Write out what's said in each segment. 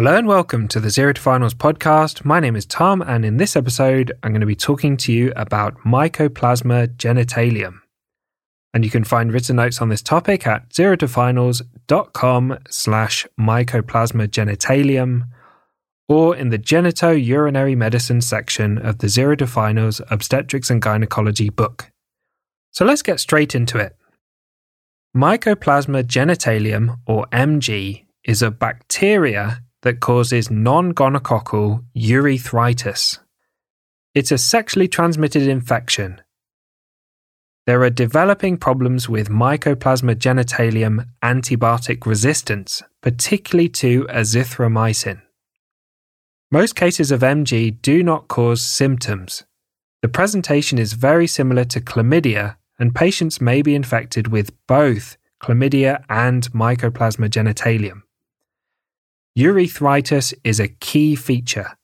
Hello and welcome to the Zero to Finals podcast. My name is Tom, and in this episode, I'm going to be talking to you about Mycoplasma genitalium. And you can find written notes on this topic at zerotofinals.com slash mycoplasma genitalium or in the genito-urinary medicine section of the Zero to Finals Obstetrics and Gynecology book. So let's get straight into it. Mycoplasma genitalium, or MG, is a bacteria that causes non gonococcal urethritis. It's a sexually transmitted infection. There are developing problems with Mycoplasma genitalium antibiotic resistance, particularly to azithromycin. Most cases of MG do not cause symptoms. The presentation is very similar to chlamydia, and patients may be infected with both chlamydia and Mycoplasma genitalium. Urethritis is a key feature.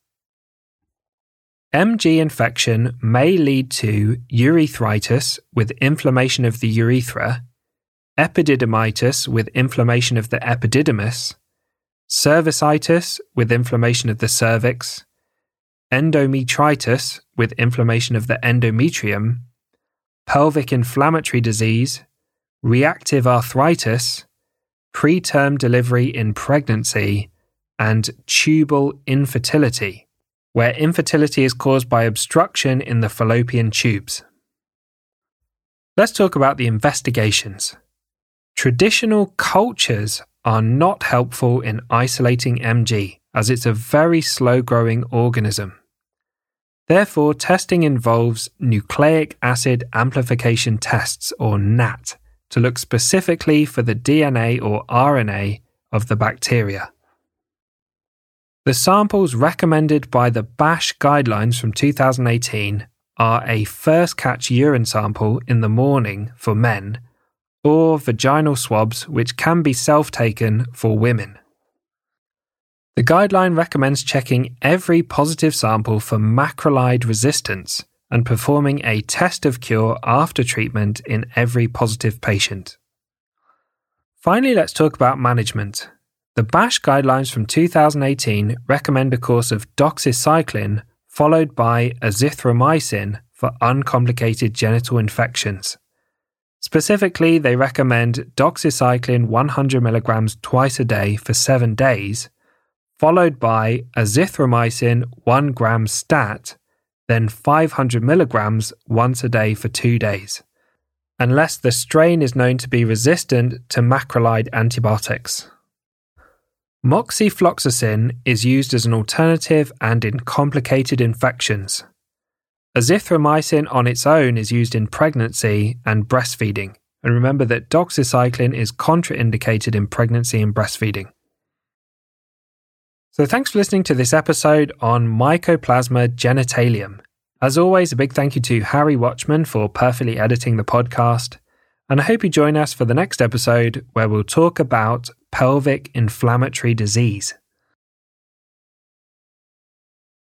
MG infection may lead to urethritis with inflammation of the urethra, epididymitis with inflammation of the epididymis, cervicitis with inflammation of the cervix, endometritis with inflammation of the endometrium, pelvic inflammatory disease, reactive arthritis, preterm delivery in pregnancy, and tubal infertility, where infertility is caused by obstruction in the fallopian tubes. Let's talk about the investigations. Traditional cultures are not helpful in isolating MG, as it's a very slow growing organism. Therefore, testing involves nucleic acid amplification tests, or NAAT, to look specifically for the DNA or RNA of the bacteria. The samples recommended by the BASHH guidelines from 2018 are a first catch urine sample in the morning for men or vaginal swabs, which can be self taken for women. The guideline recommends checking every positive sample for macrolide resistance and performing a test of cure after treatment in every positive patient. Finally, let's talk about management. The BASHH guidelines from 2018 recommend a course of doxycycline followed by azithromycin for uncomplicated genital infections. Specifically, they recommend doxycycline 100 mg twice a day for 7 days, followed by azithromycin 1 gram stat, then 500 mg once a day for 2 days, unless the strain is known to be resistant to macrolide antibiotics. Moxifloxacin is used as an alternative and in complicated infections. Azithromycin on its own is used in pregnancy and breastfeeding. And remember that doxycycline is contraindicated in pregnancy and breastfeeding. So, thanks for listening to this episode on Mycoplasma genitalium. As always, a big thank you to Harry Watchman for perfectly editing the podcast. And I hope you join us for the next episode where we'll talk about pelvic inflammatory disease.